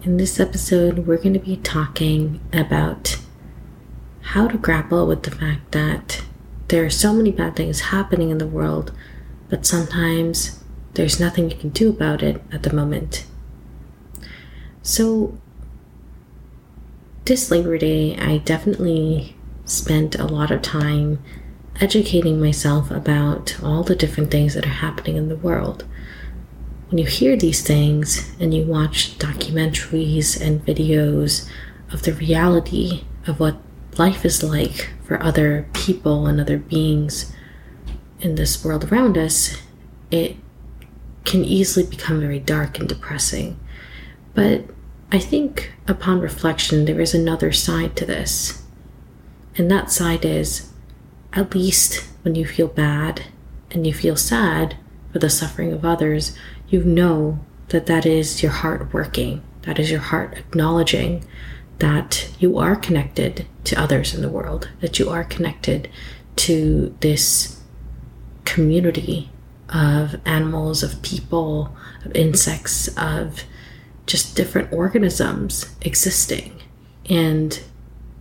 In this episode, we're going to be talking about how to grapple with the fact that there are so many bad things happening in the world, but sometimes there's nothing you can do about it at the moment. So, this Labor Day, I definitely spent a lot of time educating myself about all the different things that are happening in the world when you hear these things and you watch documentaries and videos of the reality of what life is like for other people and other beings in this world around us, it can easily become very dark and depressing. But I think upon reflection, there is another side to this. And that side is at least when you feel bad and you feel sad for the suffering of others, you know that that is your heart working. That is your heart acknowledging that you are connected to others in the world, that you are connected to this community of animals, of people, of insects, of just different organisms existing. And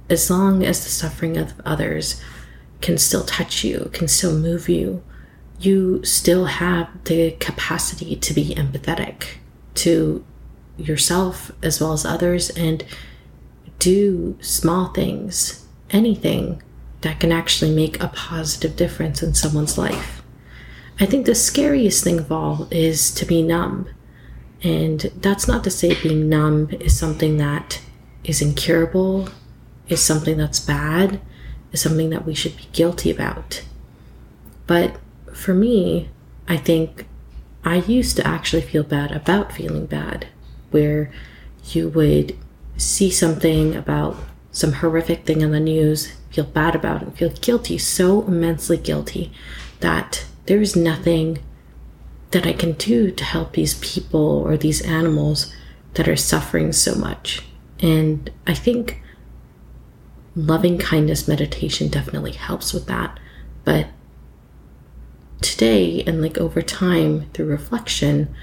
as long as the suffering of others can still touch you, can still move you, you still have the capacity to be empathetic to yourself as well as others and do small things, anything that can actually make a positive difference in someone's life. I think the scariest thing of all is to be numb. And that's not to say being numb is something that is incurable, is something that's bad, is something that we should be guilty about. But for me, I think I used to actually feel bad about feeling bad, where you would see something about some horrific thing on the news, feel bad about it, feel guilty, so immensely guilty that there is nothing that I can do to help these people or these animals that are suffering so much. And I think loving kindness meditation definitely helps with that. But today and like over time through reflection,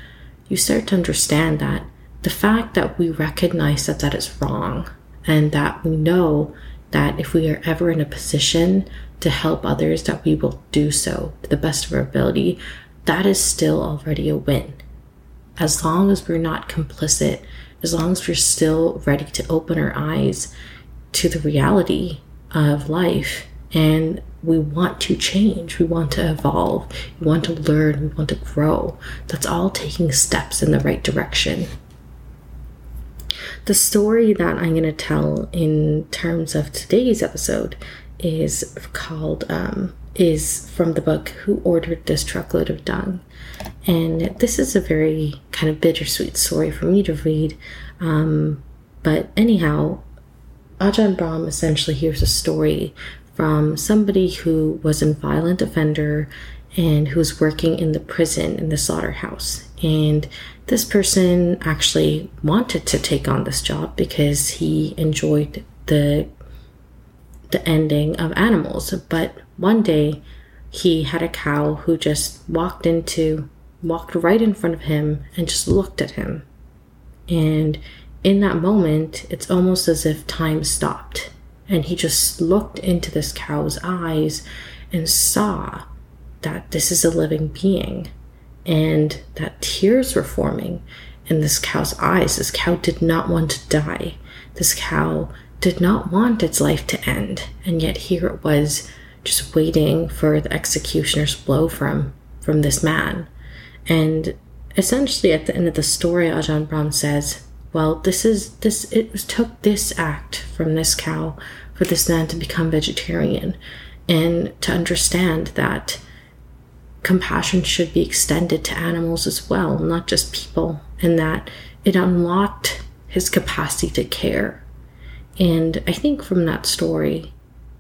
you start to understand that the fact that we recognize that that is wrong and that we know that if we are ever in a position to help others that we will do so to the best of our ability that is still already a win. As long as we're not complicit as long as we're still ready to open our eyes to the reality of life and we want to change, we want to evolve, we want to learn, we want to grow. That's all taking steps in the right direction. The story that I'm going to tell in terms of today's episode is called, um, is from the book Who Ordered This Truckload of Dung? And this is a very kind of bittersweet story for me to read. Um, but anyhow, Ajahn Brahm essentially hears a story from somebody who was a violent offender and who was working in the prison in the slaughterhouse. And this person actually wanted to take on this job because he enjoyed the the ending of animals. But one day he had a cow who just walked into walked right in front of him and just looked at him. And in that moment, it's almost as if time stopped and he just looked into this cow's eyes and saw that this is a living being and that tears were forming in this cow's eyes. This cow did not want to die. This cow did not want its life to end. And yet here it was just waiting for the executioner's blow from from this man. And essentially at the end of the story, Ajahn Brahm says, well, this is this it took this act from this cow for this man to become vegetarian and to understand that compassion should be extended to animals as well, not just people, and that it unlocked his capacity to care. And I think from that story,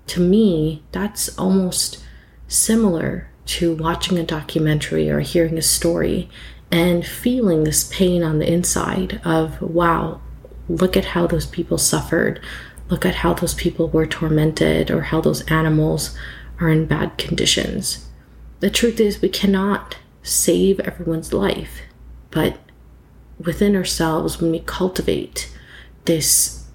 to me, that's almost similar to watching a documentary or hearing a story and feeling this pain on the inside of, wow, look at how those people suffered. Look at how those people were tormented or how those animals are in bad conditions. The truth is, we cannot save everyone's life, but within ourselves, when we cultivate this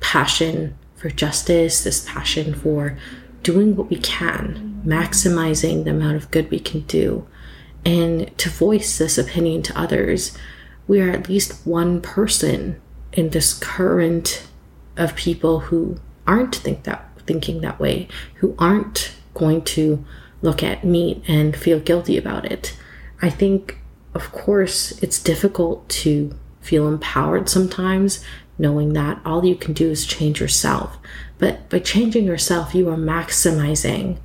passion for justice, this passion for doing what we can, maximizing the amount of good we can do, and to voice this opinion to others, we are at least one person in this current of people who aren't think that thinking that way, who aren't going to look at meat and feel guilty about it. I think, of course, it's difficult to feel empowered sometimes, knowing that all you can do is change yourself. But by changing yourself, you are maximizing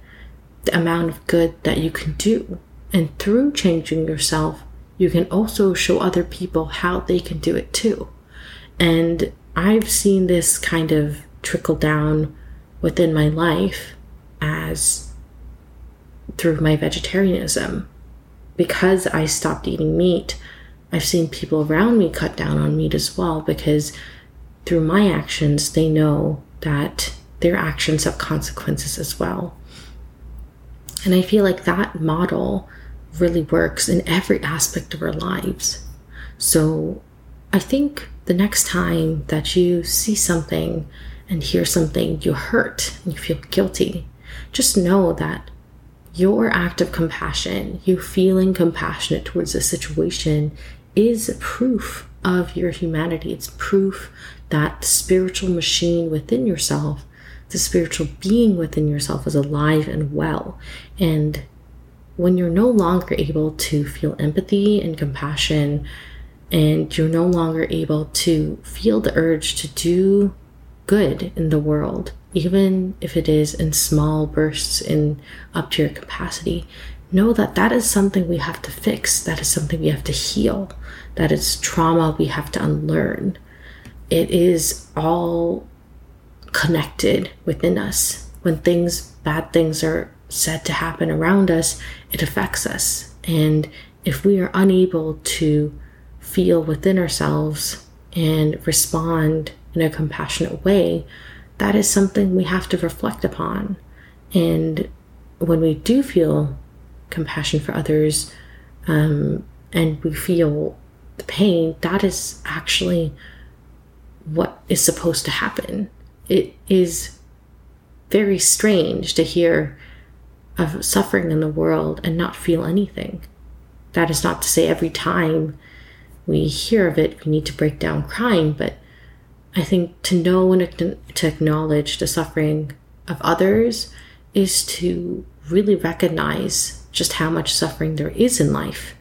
the amount of good that you can do. And through changing yourself, you can also show other people how they can do it too. And I've seen this kind of trickle down within my life as through my vegetarianism. Because I stopped eating meat, I've seen people around me cut down on meat as well because through my actions, they know that their actions have consequences as well. And I feel like that model really works in every aspect of our lives. So I think the next time that you see something and hear something you hurt and you feel guilty, just know that your act of compassion, you feeling compassionate towards a situation, is proof of your humanity. It's proof that the spiritual machine within yourself, the spiritual being within yourself, is alive and well. And when you're no longer able to feel empathy and compassion and you're no longer able to feel the urge to do good in the world, even if it is in small bursts in up to your capacity, know that that is something we have to fix. That is something we have to heal. That is trauma we have to unlearn. It is all connected within us. When things, bad things are said to happen around us, it affects us. And if we are unable to feel within ourselves and respond in a compassionate way, that is something we have to reflect upon. And when we do feel compassion for others um, and we feel the pain, that is actually what is supposed to happen. It is very strange to hear of suffering in the world and not feel anything. That is not to say every time we hear of it, we need to break down crying, but I think to know and to acknowledge the suffering of others is to really recognize just how much suffering there is in life,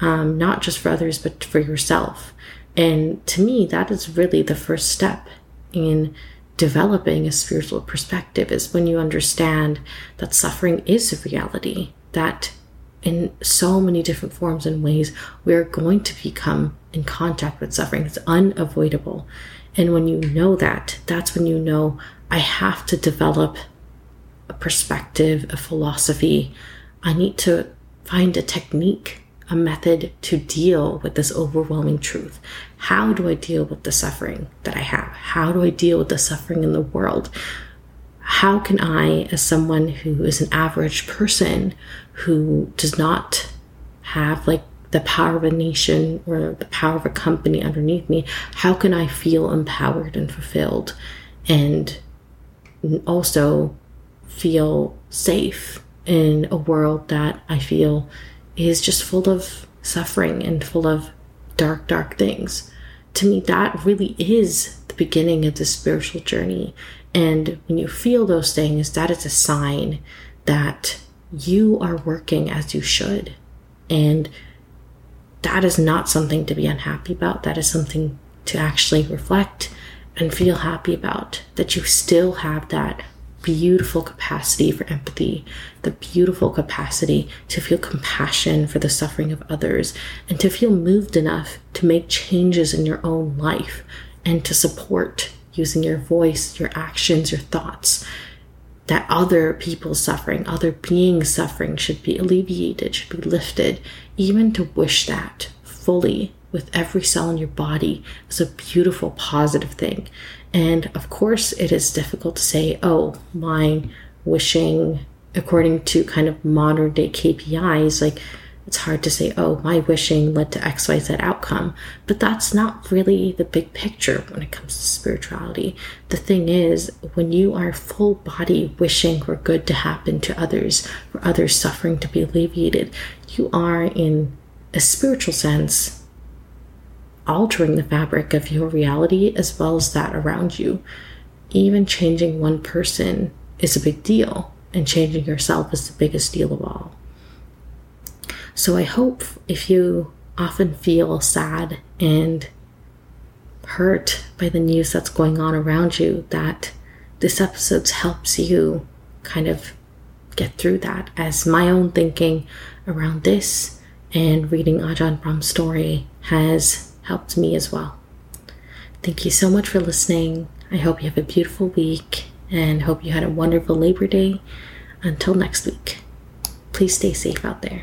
um, not just for others, but for yourself. And to me, that is really the first step in developing a spiritual perspective is when you understand that suffering is a reality, that in so many different forms and ways, we're going to become in contact with suffering. It's unavoidable. And when you know that, that's when you know I have to develop a perspective, a philosophy. I need to find a technique, a method to deal with this overwhelming truth. How do I deal with the suffering that I have? How do I deal with the suffering in the world? how can I, as someone who is an average person who does not have like the power of a nation or the power of a company underneath me, how can I feel empowered and fulfilled and also feel safe in a world that I feel is just full of suffering and full of dark, dark things? To me, that really is the beginning of the spiritual journey. And when you feel those things, that is a sign that you are working as you should. And that is not something to be unhappy about. That is something to actually reflect and feel happy about. That you still have that beautiful capacity for empathy, the beautiful capacity to feel compassion for the suffering of others, and to feel moved enough to make changes in your own life and to support using your voice, your actions, your thoughts, that other people's suffering, other beings' suffering should be alleviated, should be lifted. Even to wish that fully with every cell in your body is a beautiful, positive thing. And of course, it is difficult to say, oh, my wishing, according to kind of modern day KPIs, like it's hard to say, oh, my wishing led to XYZ outcome. But that's not really the big picture when it comes to spirituality. The thing is, when you are full body wishing for good to happen to others, for others' suffering to be alleviated, you are, in a spiritual sense, altering the fabric of your reality as well as that around you. Even changing one person is a big deal, and changing yourself is the biggest deal of all. So I hope if you often feel sad and hurt by the news that's going on around you, that this episode helps you kind of get through that. As my own thinking around this and reading Ajahn Brahm's story has helped me as well. Thank you so much for listening. I hope you have a beautiful week and hope you had a wonderful Labor Day. Until next week, please stay safe out there.